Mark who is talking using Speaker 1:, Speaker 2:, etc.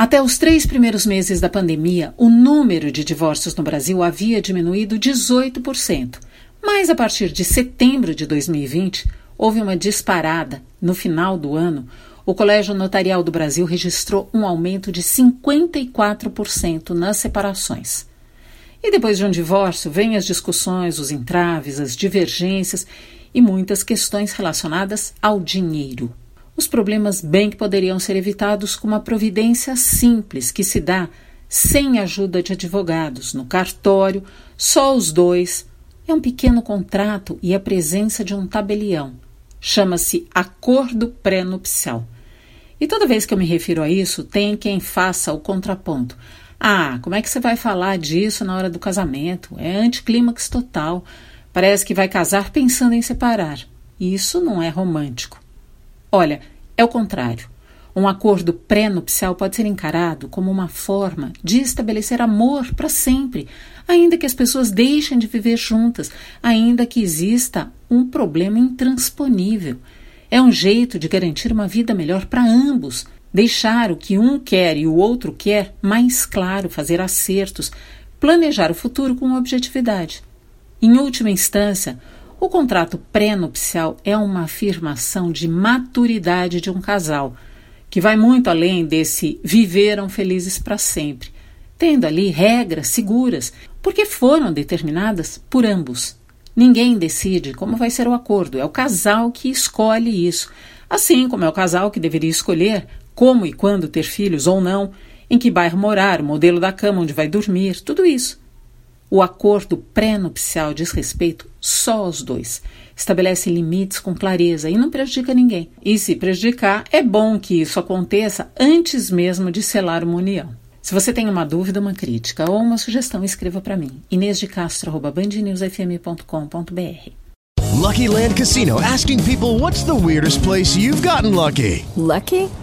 Speaker 1: Até os três primeiros meses da pandemia, o número de divórcios no Brasil havia diminuído 18%. Mas a partir de setembro de 2020, houve uma disparada. No final do ano, o Colégio Notarial do Brasil registrou um aumento de 54% nas separações. E depois de um divórcio, vêm as discussões, os entraves, as divergências e muitas questões relacionadas ao dinheiro. Os problemas bem que poderiam ser evitados com uma providência simples que se dá sem ajuda de advogados, no cartório, só os dois. É um pequeno contrato e a presença de um tabelião. Chama-se acordo pré-nupcial. E toda vez que eu me refiro a isso, tem quem faça o contraponto. Ah, como é que você vai falar disso na hora do casamento? É anticlímax total. Parece que vai casar pensando em separar. Isso não é romântico. Olha, é o contrário. Um acordo pré-nupcial pode ser encarado como uma forma de estabelecer amor para sempre, ainda que as pessoas deixem de viver juntas, ainda que exista um problema intransponível. É um jeito de garantir uma vida melhor para ambos, deixar o que um quer e o outro quer mais claro, fazer acertos, planejar o futuro com objetividade. Em última instância, o contrato pré-nupcial é uma afirmação de maturidade de um casal, que vai muito além desse viveram felizes para sempre, tendo ali regras seguras, porque foram determinadas por ambos. Ninguém decide como vai ser o acordo, é o casal que escolhe isso, assim como é o casal que deveria escolher como e quando ter filhos ou não, em que bairro morar, modelo da cama onde vai dormir, tudo isso. O acordo pré-nupcial diz respeito só aos dois. Estabelece limites com clareza e não prejudica ninguém. E se prejudicar, é bom que isso aconteça antes mesmo de selar uma união. Se você tem uma dúvida, uma crítica ou uma sugestão, escreva para mim. inêsdecastro.bandnewsfm.com.br
Speaker 2: Lucky Land Casino asking people what's the weirdest place you've gotten lucky?
Speaker 3: Lucky?